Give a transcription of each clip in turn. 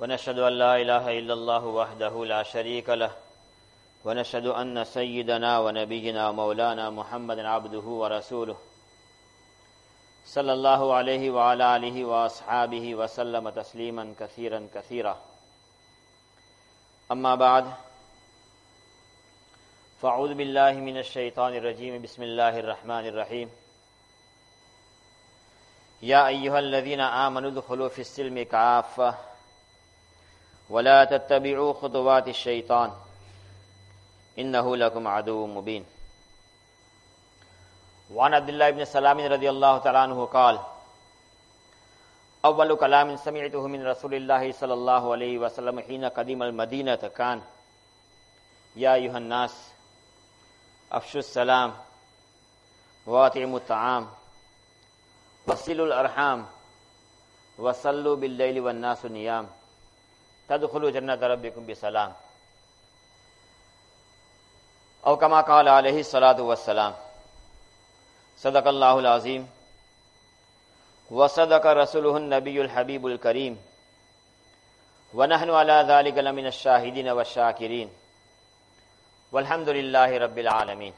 ونشهد أن لا إله إلا الله وحده لا شريك له ونشهد أن سيدنا ونبينا ومولانا محمد عبده ورسوله صلى الله عليه وعلى آله وأصحابه وسلم تسليما كثيرا كثيرا. أما بعد فأعوذ بالله من الشيطان الرجيم بسم الله الرحمن الرحيم. يا أيها الذين آمنوا ادخلوا في السلم كافة ولا تتبعوا خطوات الشيطان. انه لكم عدو مبين. وعن عبد الله بن سلام رضي الله تعالى عنه قال اول كلام سمعته من رسول الله صلى الله عليه وسلم حين قدم المدينه كان، يا ايها الناس افشوا السلام، واطعموا الطعام، وصلوا الارحام وصلوا بالليل والناس نيام. تدخلوا جنة ربكم بسلام. أو كما قال عليه الصلاة والسلام. صدق الله العظيم وصدق رسوله النبي الحبيب الكريم ونحن على ذلك لمن الشاهدين والشاكرين والحمد لله رب العالمين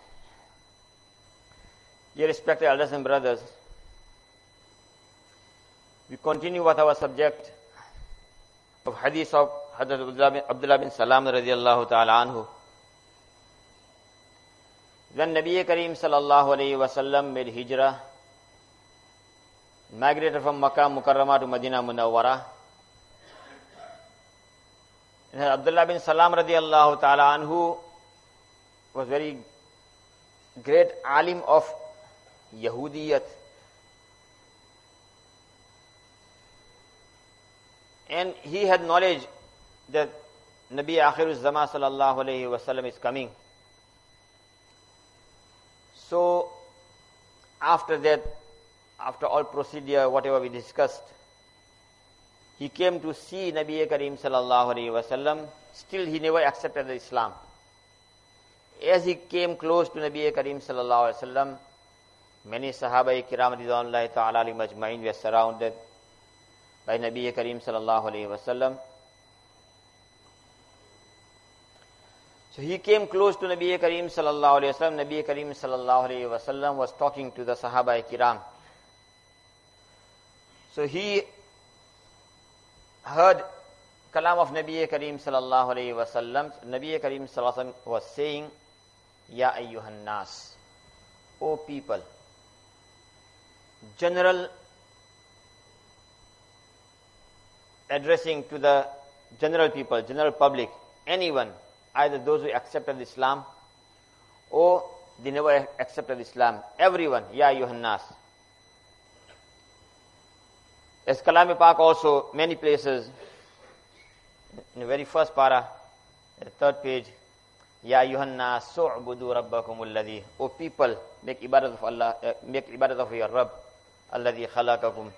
Dear respected elders and brothers, we continue with our subject of hadith of Hadrat Abdullah bin Salam radiallahu ta'ala anhu. When Nabi Kareem sallallahu alayhi wa sallam made hijrah, migrated from Makkah Mukarramah to Medina Munawwara, and Abdullah bin Salam radiallahu ta'ala anhu was very great alim of Yahudiyat. And he had knowledge that Nabi Akhirul Zama sallallahu alayhi wa sallam is coming. So, after that, after all procedure, whatever we discussed, he came to see Nabi Kareem sallallahu alayhi wa sallam. Still, he never accepted the Islam. As he came close to Nabi Kareem sallallahu alayhi wa sallam, many Sahaba kiram ta'ala majma'in were surrounded by Nabi Kareem sallallahu alayhi wa sallam. So he came close to Nabi Kareem sallallahu alayhi wa sallam. Nabi Kareem sallallahu alayhi wa sallam was talking to the Sahaba kiram. So he heard kalam of Nabi Kareem sallallahu alayhi wa sallam. Nabi Kareem sallallahu alayhi wa was saying, Ya ayyuhan nas, O people, general addressing to the general people, general public, anyone, either those who accepted Islam or they never accepted Islam. Everyone, Ya ayyuhan nas. As Kalami also, many places, in the very first para, the third page, Ya ayyuhan nas su'budu rabbakum alladhi. O people, make ibadat of Allah, uh, make ibadat of your Rabb, alladhi khalaqakum,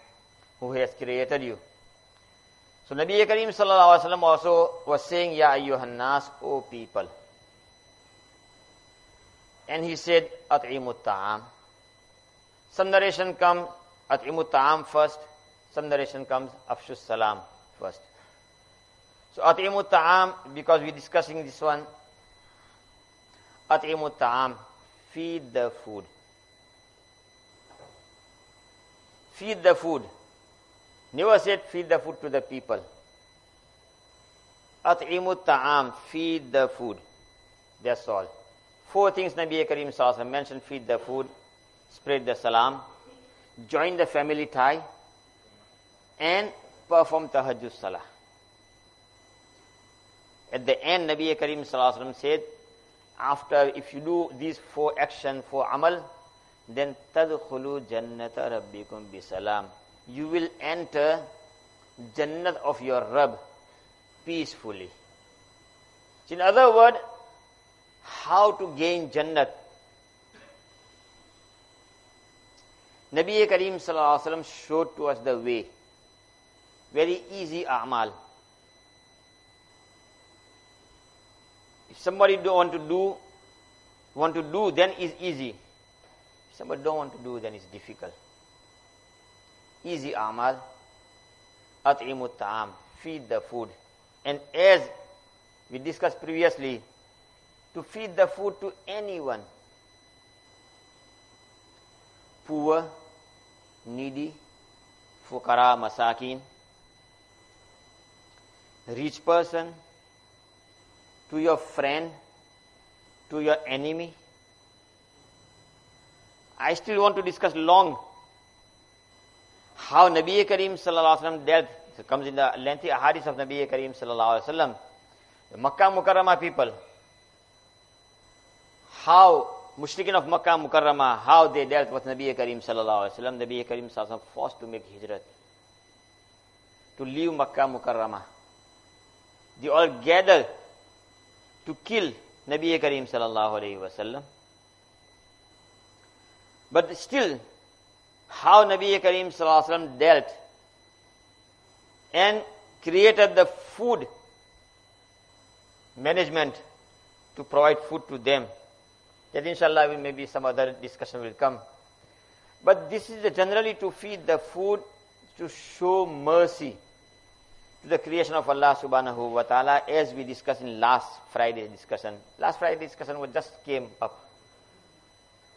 who has created you. So Nabi Kareem sallallahu alaihi wasallam also was saying, Ya ayyuhan nas, O people. And he said, At'imut ta'am. Some narration comes, At'imut ta'am first. Some narration comes, Afshus salam first. So At'imut ta'am, because we're discussing this one, At'imut ta'am, feed the food. Feed the food. Never said feed the food to the people. At'imut ta'am, feed the food. That's all. Four things Nabi Kareem Sallallahu mentioned feed the food, spread the salam, join the family tie, and perform tahajjud salah. At the end, Nabi Kareem Sallallahu said, after if you do these four action, four amal, then tadkhulu jannata rabbikum bisalam. You will enter Jannat of your Rabb peacefully. In other words, how to gain Jannat. Nabi Sallallahu showed to us the way. Very easy a'mal. If somebody don't want to do, want to do, then it's easy. If somebody don't want to do, then it's difficult. Easy amal. At'imu ta'am. feed the food. And as we discussed previously, to feed the food to anyone. Poor, needy, fukara, masakin, rich person, to your friend, to your enemy. I still want to discuss long how Nabi Kareem sallallahu alaihi wasallam dealt. Comes in the lengthy hadith of Nabi Kareem sallallahu alaihi wasallam. The Makkah Mukarramah people, how Mushrikeen of Makkah Mukarramah, how they dealt with Nabi Kareem sallallahu alaihi wasallam. Nabi Kareem sallallahu alaihi wasallam forced to make hijrat, to leave Makkah Mukarramah. They all gathered to kill Nabi Kareem sallallahu alaihi wasallam. But still, how Nabi Kareem sallallahu dealt and created the food management to provide food to them. That inshallah maybe some other discussion will come. But this is generally to feed the food to show mercy to the creation of Allah subhanahu wa ta'ala as we discussed in last Friday's discussion. Last Friday's discussion was just came up.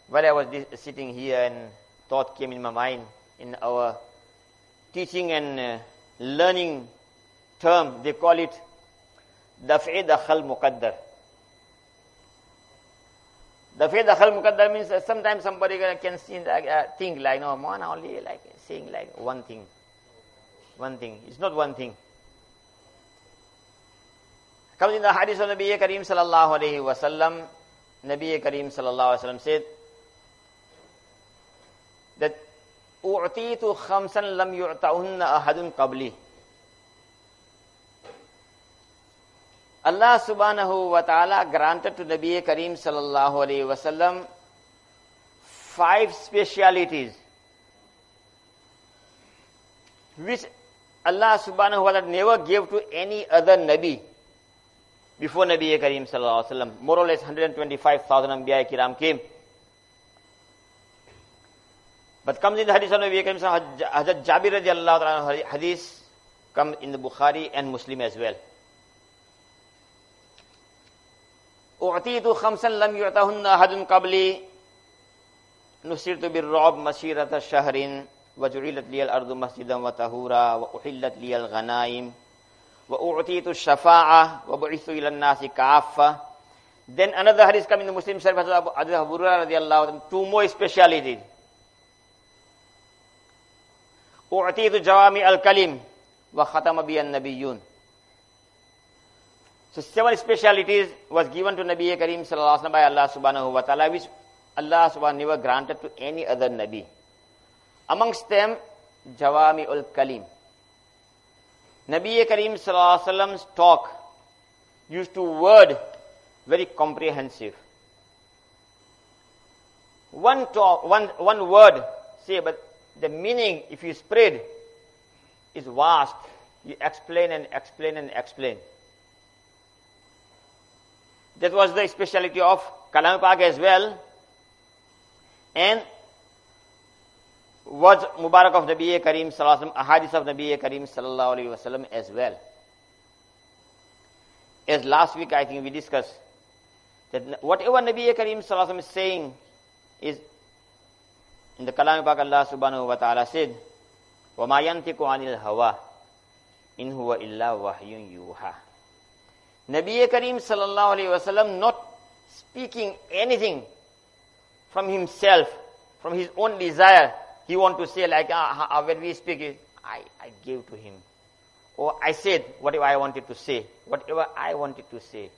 While I was sitting here and thought came in my mind in our teaching and uh, learning term, they call it Daf'i Dakhal Muqaddar. Daf'i Dakhal Muqaddar means that sometimes somebody can see, uh, think like, no, man only like saying like one thing. One thing. It's not one thing. Comes in the hadith of Nabi Kareem sallallahu alayhi wa sallam, Kareem sallallahu alayhi wa sallam said أُعْطِيتُ خَمْسًا لَمْ يُعْطَهُنَّ أَحَدٌ قَبْلِي Allah subhanahu wa ta'ala granted to Nabi Kareem sallallahu alayhi wa sallam five specialities which Allah subhanahu wa ta'ala never gave to any other Nabi before Nabi Kareem sallallahu alaihi wasallam. More or less 125,000 Anbiya Kiram came. But comes in the hadith of Nabi sallallahu Hazrat Jabir radiallahu ta'ala hadith come in the Bukhari and Muslim as well. أعطيت خمسا لم يعطهن أحد قبلي نصرت بالرعب مسيرة شهر وجعلت لي الأرض مسجدا وطهورا وأحلت لي الغنائم وَأُعْتِيتُ الشَّفَاعَةِ وَبُعِثُ إِلَى النَّاسِ كَافَّةً Then another hadith coming in the Muslim Hadith Abu radiallahu two more specialities. U'atitu jawami al-kalim wa khatamabiyan nabiyun. So seven specialities was given to Nabi Karim sallallahu alaihi by Allah subhanahu wa ta'ala which Allah subhanahu wa ta'ala never granted to any other Nabi. Amongst them, Jawami ul-Kalim. Nabi Karim sallallahu alaihi wasallam's talk used to word very comprehensive. One talk, one, one word, say, but the meaning, if you spread, is vast. You explain and explain and explain. That was the speciality of Kalam Pak as well. And was Mubarak of Nabi Kareem Sallallahu a hadith of Kareem Sallallahu Alaihi Wasallam as well. As last week I think we discussed that whatever Nabi Kareem Sallallahu is saying is in the Kalam Pak Allah Subhanahu wa Ta'ala said, وَمَا يَنْتِقُ عَنِ الْهَوَىٰ إِنْ هُوَ إِلَّا وَحْيٌ يُوحَىٰ Nabi Kareem Sallallahu Alaihi Wasallam not speaking anything from himself, from his own desire, he want to say like, uh, uh, when we speak, I, I gave to him. Or I said whatever I wanted to say, whatever I wanted to say.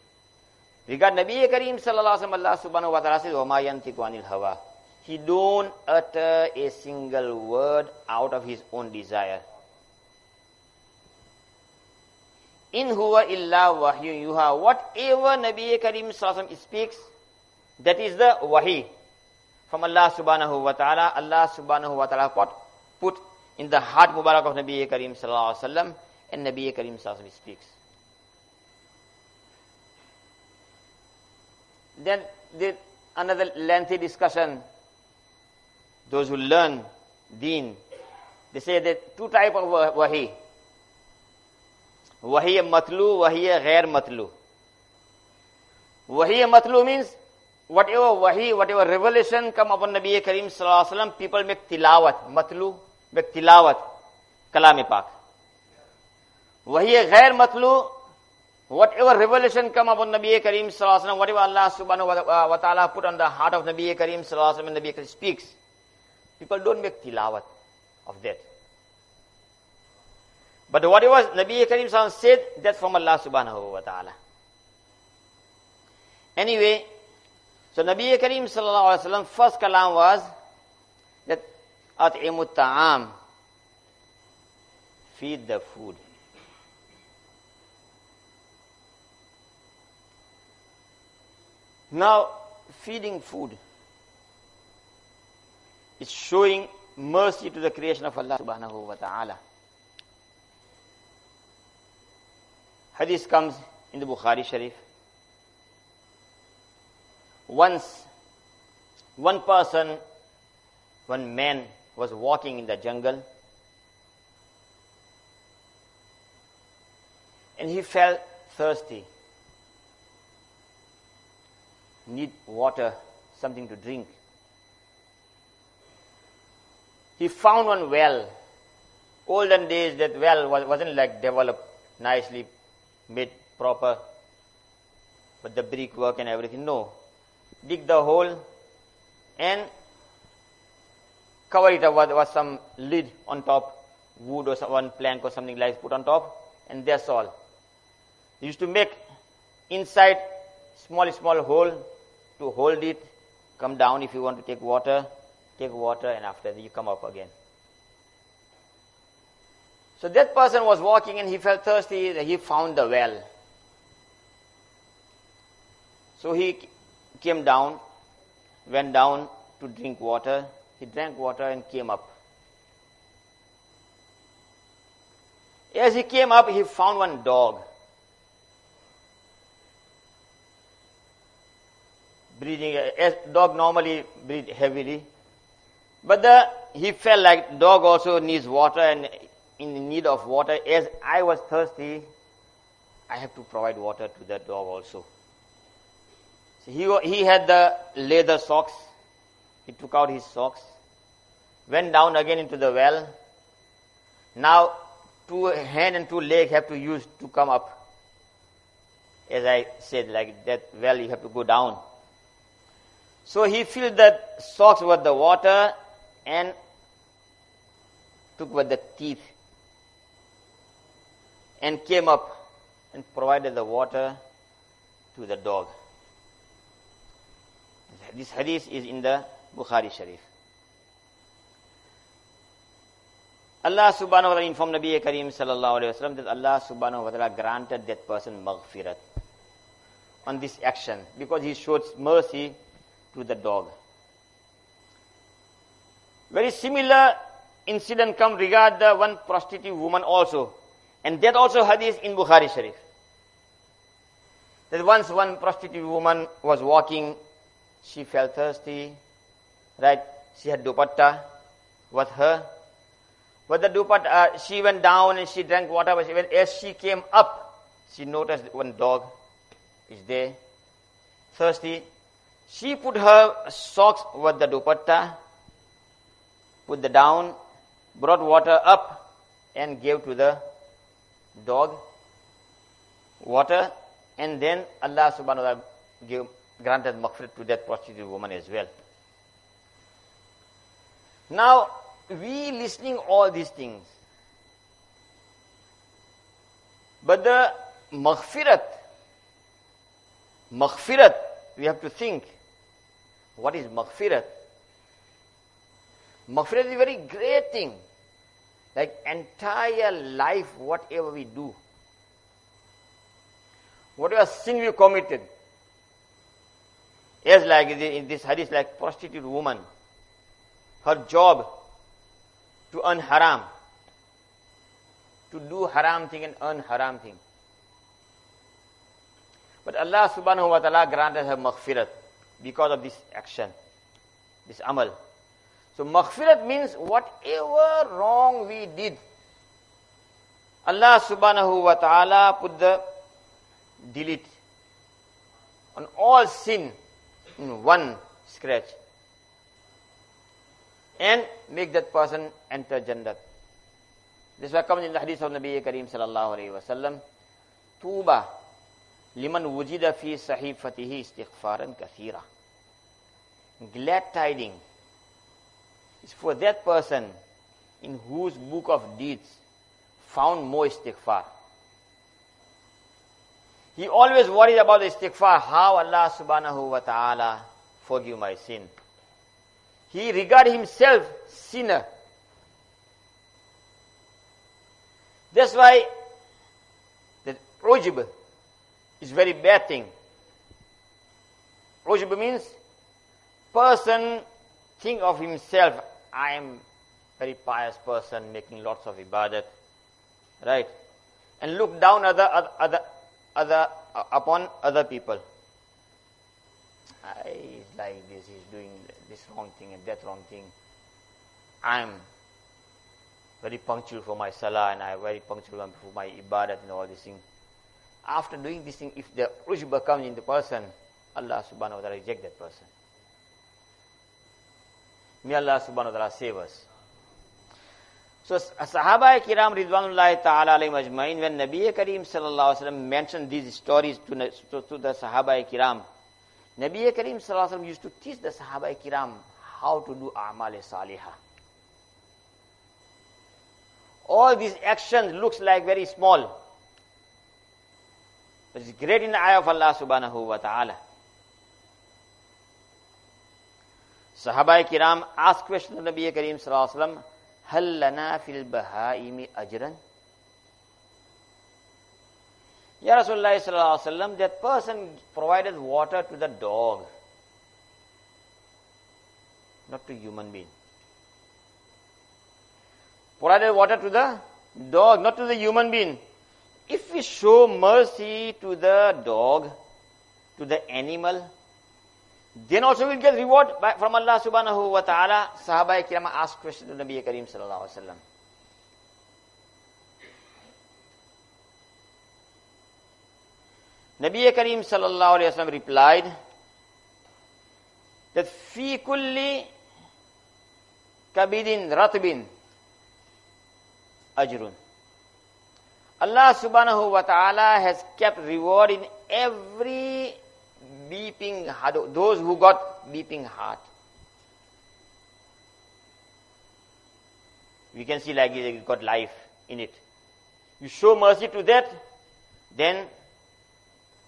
Regard Nabi Kareem sallallahu alaihi wasallam, Allah subhanahu wa ta'ala says, وَمَا يَنْتِقُ عَنِ الْهَوَىٰ He don't utter a single word out of his own desire. In huwa illa wahyu yuha. Whatever Nabi Kareem sallallahu speaks, that is the wahi from Allah subhanahu wa ta'ala, Allah subhanahu wa ta'ala put, put in the heart Mubarak of Nabi Kareem sallallahu alayhi wa sallam, and Nabi Kareem sallallahu speaks. Then the, another lengthy discussion, those who learn deen, they say that two type of wahi. Wahiya matlu, wahiya ghair matlu. Wahiya matlu means whatever wahi, whatever revelation come upon Nabi Karim sallallahu alaihi wasallam, people make tilawat. Matlu, make tilawat. Kalam Pak. Wahiya ghair matlu, whatever revelation come upon Nabi Karim sallallahu alaihi wasallam, whatever Allah subhanahu wa ta'ala put on the heart of Nabi Karim sallallahu alaihi wasallam, Nabi Karim speaks, people don't make tilawat of that. But whatever Nabi Karim said, that's from Allah subhanahu wa ta'ala. Anyway, so Nabi Karim sallallahu alayhi wa first kalam was that at'imu ta'am, feed the food. Now, feeding food is showing mercy to the creation of Allah subhanahu wa ta'ala. Hadith comes in the Bukhari Sharif. Once, one person, one man was walking in the jungle and he felt thirsty. Need water, something to drink. He found one well. Olden days, that well wasn't like developed nicely made proper with the brickwork and everything. No. Dig the hole and cover it up with, with some lid on top, wood or some, one plank or something like put on top, and that's all. You used to make inside small, small hole to hold it, come down if you want to take water, take water, and after that you come up again. So that person was walking and he felt thirsty, he found the well. So he came down, went down to drink water. He drank water and came up. As he came up, he found one dog. Breathing, as dog normally breathe heavily. But the, he felt like dog also needs water and in need of water, as I was thirsty, I have to provide water to that dog also. So he, he had the leather socks. He took out his socks, went down again into the well. Now, two hand and two leg have to use to come up. As I said, like that well, you have to go down. So he filled the socks with the water and took with the teeth and came up and provided the water to the dog. This hadith is in the Bukhari Sharif. Allah subhanahu wa ta'ala informed Nabi Kareem sallallahu alayhi wa sallam that Allah subhanahu wa ta'ala granted that person maghfirat on this action because he showed mercy to the dog. Very similar incident come regard the one prostitute woman also and that also hadith in Bukhari Sharif. That once one prostitute woman was walking, she felt thirsty, right? She had dupatta with her. With the dupatta, she went down and she drank water, but when, as she came up, she noticed one dog is there, thirsty. She put her socks with the dupatta, put the down, brought water up, and gave to the dog, water, and then Allah subhanahu wa ta'ala give, granted maghfirat to that prostitute woman as well. Now, we listening all these things. But the maghfirat, maghfirat, we have to think, what is maghfirat? Maghfirat is a very great thing like entire life, whatever we do, whatever sin we committed, as like in this hadith, like prostitute woman, her job to earn haram, to do haram thing and earn haram thing. But Allah subhanahu wa ta'ala granted her maghfirat because of this action, this amal. So maghfirat means whatever wrong we did, Allah subhanahu wa ta'ala put the delete on all sin in one scratch and make that person enter Jannat. This is comes in the hadith of Nabi Kareem sallallahu alayhi wa sallam. Tuba liman wujida fi sahifatihi istighfaran kathira. Glad tidings is for that person in whose book of deeds found more istighfar. He always worries about the istighfar, how Allah subhanahu wa ta'ala forgive my sin. He regard himself sinner. That's why the ujb is very bad thing. Ujb means person think of himself, I am very pious person making lots of ibadat, right? And look down other, other, other, other uh, upon other people. I, he's like this, he's doing this wrong thing and that wrong thing. I'm very punctual for my salah and I'm very punctual for my ibadat and all these things. After doing this thing, if the ujba comes in the person, Allah subhanahu wa ta'ala reject that person. May Allah subhanahu wa ta'ala save us. So Sahaba Kiram Ridwanullahi ta'ala alayhi majmain, when Nabi Kareem sallallahu alayhi wa mentioned these stories to, to, to the Sahaba Kiram, Nabi Kareem sallallahu alayhi wa used to teach the Sahaba Kiram how to do A'mal Salihah. All these actions looks like very small. But it's great in the eye of Allah subhanahu wa ta'ala. Sahabai Kiram ask question of Nabi Kareem Sallallahu Alaihi Wasallam, Hal lana fil bahaimi ajran? Ya Rasulullah Sallallahu Alaihi Wasallam, that person provided water to the dog, not to human being. Provided water to the dog, not to the human being. If we show mercy to the dog, to the animal, then also we'll get reward by, from Allah subhanahu wa ta'ala. Sahaba kiram asked question to Nabi Kareem sallallahu alaihi wasallam. Nabi Kareem sallallahu alaihi wasallam replied that fi kulli kabidin ratbin ajrun. Allah subhanahu wa ta'ala has kept reward in every beeping heart, those who got beeping heart. We can see like it got life in it. You show mercy to that, then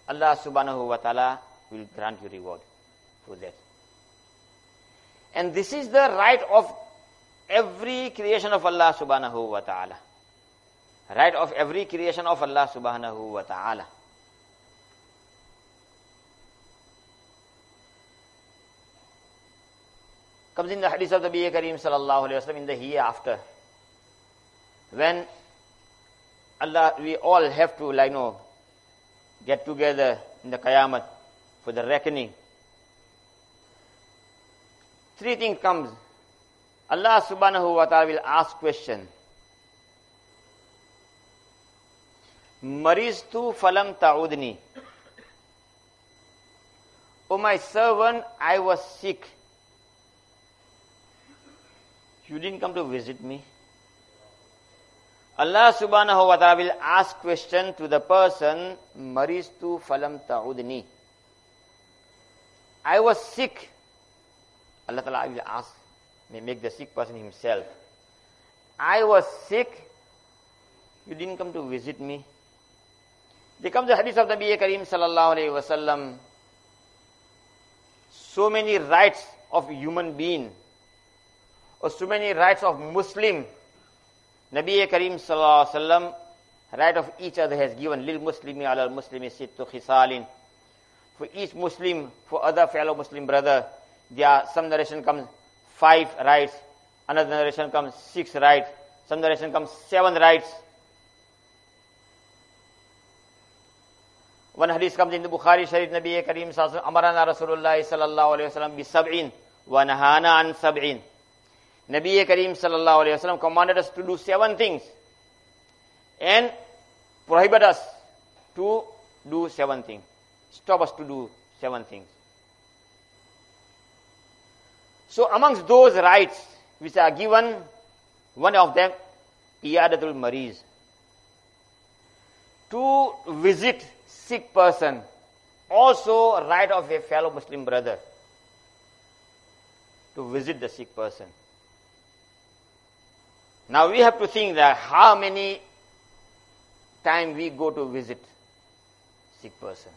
Allah subhanahu wa ta'ala will grant you reward for that. And this is the right of every creation of Allah subhanahu wa ta'ala. Right of every creation of Allah subhanahu wa ta'ala. Comes in the hadith of the Nabi Kareem sallallahu alayhi wa in the hereafter. When Allah, we all have to, like, know, get together in the Qiyamah for the reckoning. Three things comes. Allah subhanahu wa ta'ala will ask question. Maristu falam ta'udni. O my servant, I was sick you didn't come to visit me. Allah subhanahu wa ta'ala will ask question to the person, Maristu falam ta'udni. I was sick. Allah ta'ala will ask, may make the sick person himself. I was sick. You didn't come to visit me. There comes the hadith of the Nabi Kareem sallallahu alayhi wasallam. So many rights of human being so many rights of Muslim. Nabi Karim sallallahu alaihi wasallam, right of each other has given lil muslimi ala muslimi sittu khisalin. For each Muslim, for other fellow Muslim brother, there are some narration comes five rights, another narration comes six rights, some narration comes seven rights. One hadith comes in the Bukhari Sharif Nabi Karim sallallahu Amarana Rasulullah sallallahu alaihi wasallam bi sab'in wa nahana an sab'in. Nabi Kareem sallallahu alayhi wasallam commanded us to do seven things. and prohibit us to do seven things. Stop us to do seven things. So amongst those rights which are given, one of them, Iyadatul Mariz. To visit sick person, also right of a fellow Muslim brother. To visit the sick person. Now we have to think that how many time we go to visit sick person.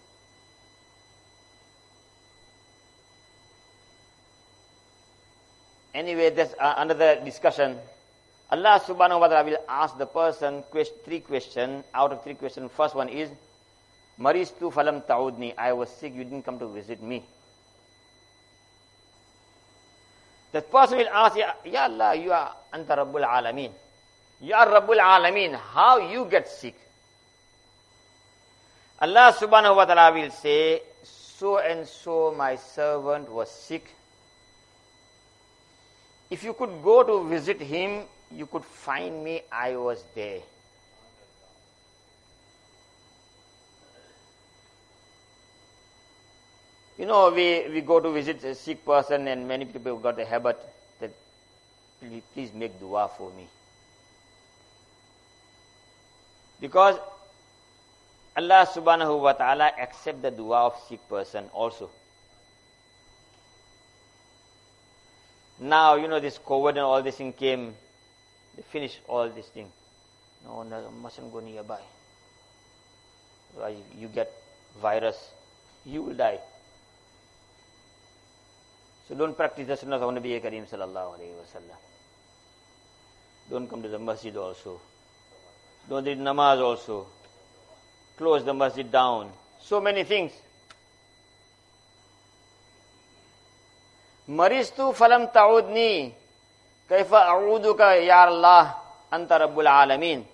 Anyway, there's uh, another discussion. Allah subhanahu wa ta'ala will ask the person three questions. Out of three questions, first one is, Maristu falam ta'udni. I was sick, you didn't come to visit me. That person will ask, Ya Allah, you are Anta Rabbul Alameen. You are Rabbul Alameen. How you get sick? Allah subhanahu wa ta'ala will say, so and so my servant was sick. If you could go to visit him, you could find me, I was there. You know, we, we go to visit a sick person, and many people got the habit that, please make dua for me. Because Allah subhanahu wa ta'ala accept the dua of sick person also. Now, you know, this COVID and all this thing came, they finished all this thing. No, no mustn't go nearby. You get virus, you will die. So don't practice the sunnah of Nabi Kareem sallallahu alayhi wa sallam. Don't come to the masjid also. Don't read namaz also. Close the masjid down. So many things. Maristu falam ta'udni. Kaifa a'uduka ya Allah anta rabbul alamin.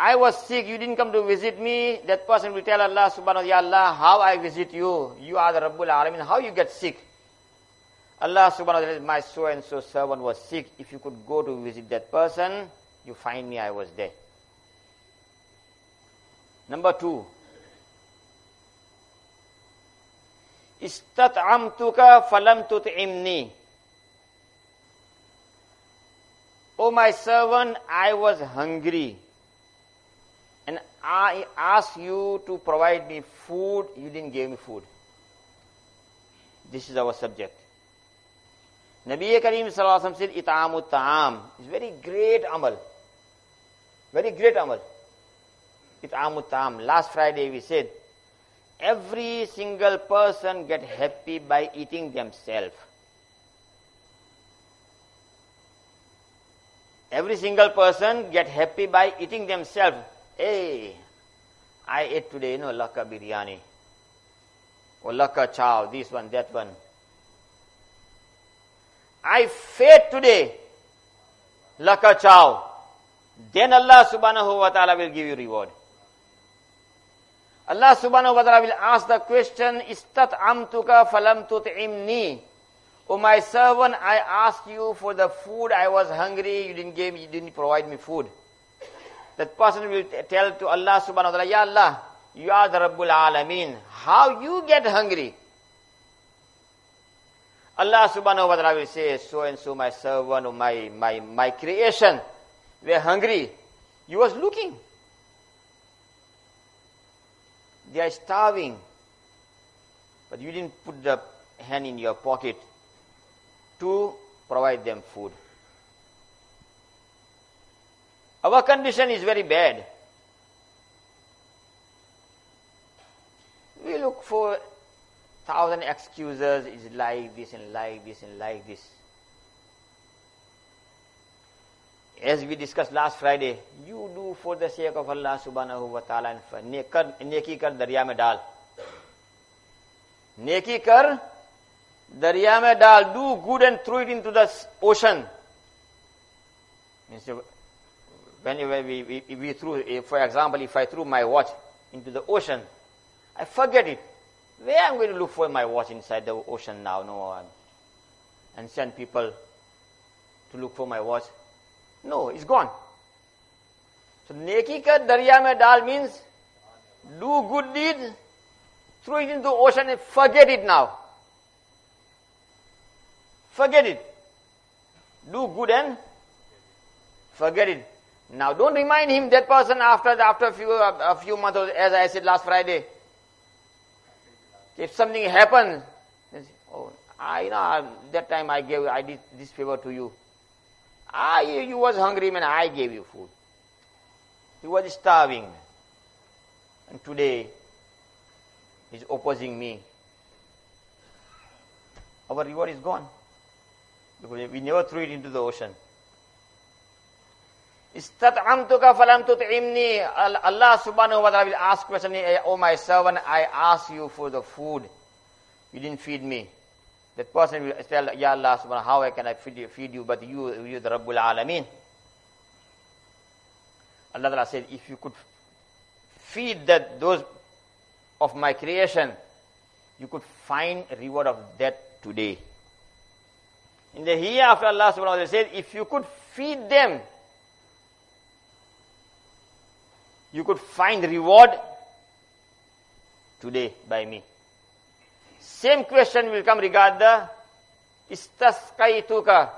I was sick, you didn't come to visit me. That person will tell Allah subhanahu wa ta'ala, how I visit you. You are the Rabbul Alamin. How you get sick? Allah subhanahu wa ta'ala my so and so servant was sick. If you could go to visit that person, you find me, I was there. Number two. Istat'amtuka falam tut'imni. O my servant, I was hungry. And I asked you to provide me food, you didn't give me food. This is our subject. Nabi Kareem Sallallahu said, Ita'amu ta'am. It's very great amal. Very great amal. Ita'amu ta'am. Last Friday we said, every single person get happy by eating themselves. Every single person get happy by eating themselves. Hey, I ate today, you know, laka biryani. Or laka chow, this one, that one. I fed today laka chow. Then Allah subhanahu wa ta'ala will give you reward. Allah subhanahu wa ta'ala will ask the question, Istat amtuka falam tut'imni. O my servant, I asked you for the food. I was hungry. You didn't give me, you didn't provide me food. That person will tell to Allah subhanahu wa ta'ala, Ya Allah, you are the Rabbul Alameen. How you get hungry? Allah subhanahu wa ta'ala will say, so and so my servant or my, my, my creation were hungry. You was looking. They are starving. But you didn't put the hand in your pocket to provide them food. Our condition is very bad. We look for thousand excuses is like this and like this and like this. As we discussed last Friday, you do for the sake of Allah subhanahu wa ta'ala and neki kar darya mein dal. Neki kar darya mein dal. Do good and throw it into the ocean. Means whenever we, we, we threw, for example, if I threw my watch into the ocean, I forget it. Where I'm going to look for my watch inside the ocean now? No, I'm, and send people to look for my watch. No, it's gone. So neki ka darya mein dal means do good deed, throw it into the ocean and forget it now. Forget it. Do good and forget it. Now don't remind him that person after after a few a few months as I said last Friday. If something happens, oh, I you know that time I gave I did this favor to you. I you, was hungry man, I gave you food. You was starving. And today he's opposing me. Our reward is gone. Because we never threw it into the ocean. Allah subhanahu wa ta'ala will ask question, Oh my servant, I ask you for the food. You didn't feed me. That person will tell, Ya Allah subhanahu how can I feed you, feed you but you, you the Rabbul Alameen. Allah Ta'ala said, if you could feed that those of my creation, you could find reward of that today. In the hereafter, Allah subhanahu wa ta'ala said, if you could feed them, you could find reward today by me. Same question will come regard the istasqaituka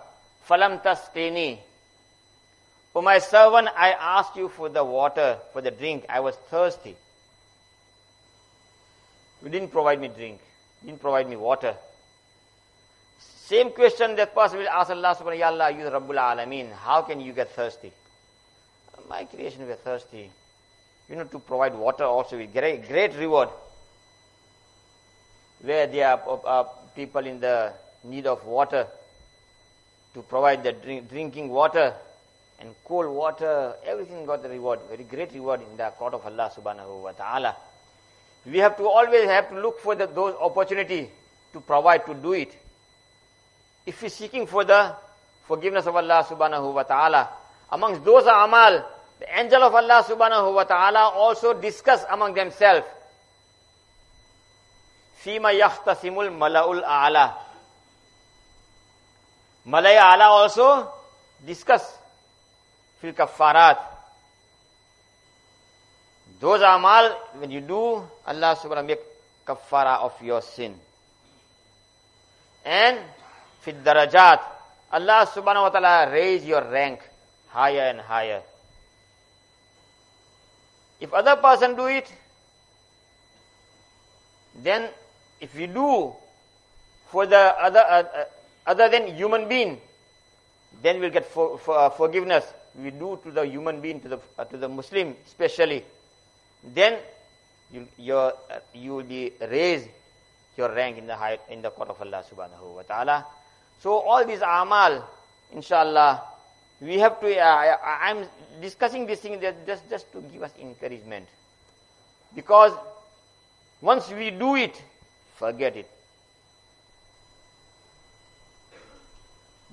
falam tasqini. O my servant, I asked you for the water, for the drink. I was thirsty. You didn't provide me drink. You didn't provide me water. Same question that person will ask Allah subhanahu wa ta'ala, you Rabbul Alameen, how can you get thirsty? My creation were thirsty. You know, to provide water also with great, great reward. Where there are uh, people in the need of water, to provide the drink, drinking water and cold water, everything got the reward, very great reward in the court of Allah subhanahu wa ta'ala. We have to always have to look for the, those opportunity to provide, to do it. If we're seeking for the forgiveness of Allah subhanahu wa ta'ala, amongst those are amal, the angel of Allah subhanahu wa ta'ala also discuss among themselves. Fima yahtasimul mala'ul a'la. Malaya a'la also discuss fil kafarat. Those amal, when you do, Allah subhanahu wa ta'ala make kafara of your sin. And fit darajat, Allah subhanahu wa ta'ala raise your rank higher and higher. If other person do it, then if we do for the other uh, uh, other than human being, then we'll get for, for, uh, forgiveness. We do to the human being, to the uh, to the Muslim especially, then you your uh, you will be raised your rank in the high, in the court of Allah subhanahu wa taala. So all these amal, inshallah, we have to. Uh, I, am discussing this thing just just to give us encouragement, because once we do it, forget it.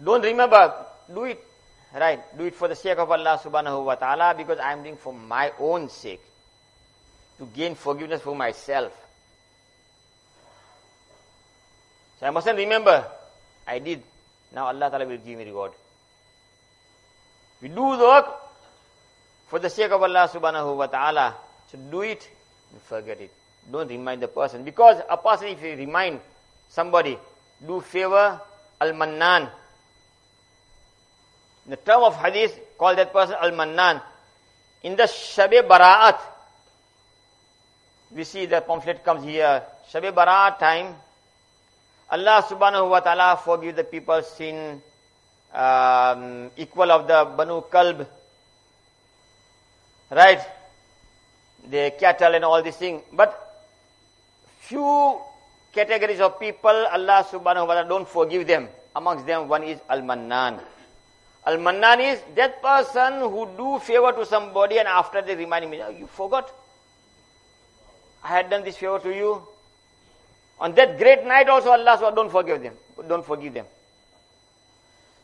Don't remember, do it. Right, do it for the sake of Allah subhanahu wa ta'ala because I am doing for my own sake. To gain forgiveness for myself. So I mustn't remember, I did. Now Allah Ta'ala will give me reward. We do work for the sake of Allah subhanahu wa ta'ala. So do it and forget it. Don't remind the person. Because a person, if you remind somebody, do favor, al-mannan. In the term of hadith, call that person al-mannan. In the Shabe Bara'at, we see the pamphlet comes here. Shabe Bara'at time, Allah subhanahu wa ta'ala forgive the people's sin um, equal of the Banu Kalb. Right? The cattle and all these things. But few categories of people, Allah subhanahu wa ta'ala don't forgive them. Amongst them, one is Al-Mannan. Al-Mannan is that person who do favor to somebody and after they remind me, oh, you forgot? I had done this favor to you. On that great night also Allah subhanahu wa ta'ala don't forgive them. Don't forgive them.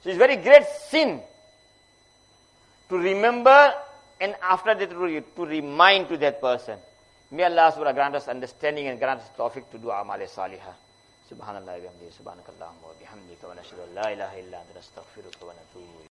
So it's very great sin to remember and after that to remind to that person. May Allah subhanahu grant us understanding and grant us tawfiq to do amal salihah. سبحان الله وبحمده سبحانك اللهم وبحمدك ونشهد ان لا اله الا انت نستغفرك ونتوب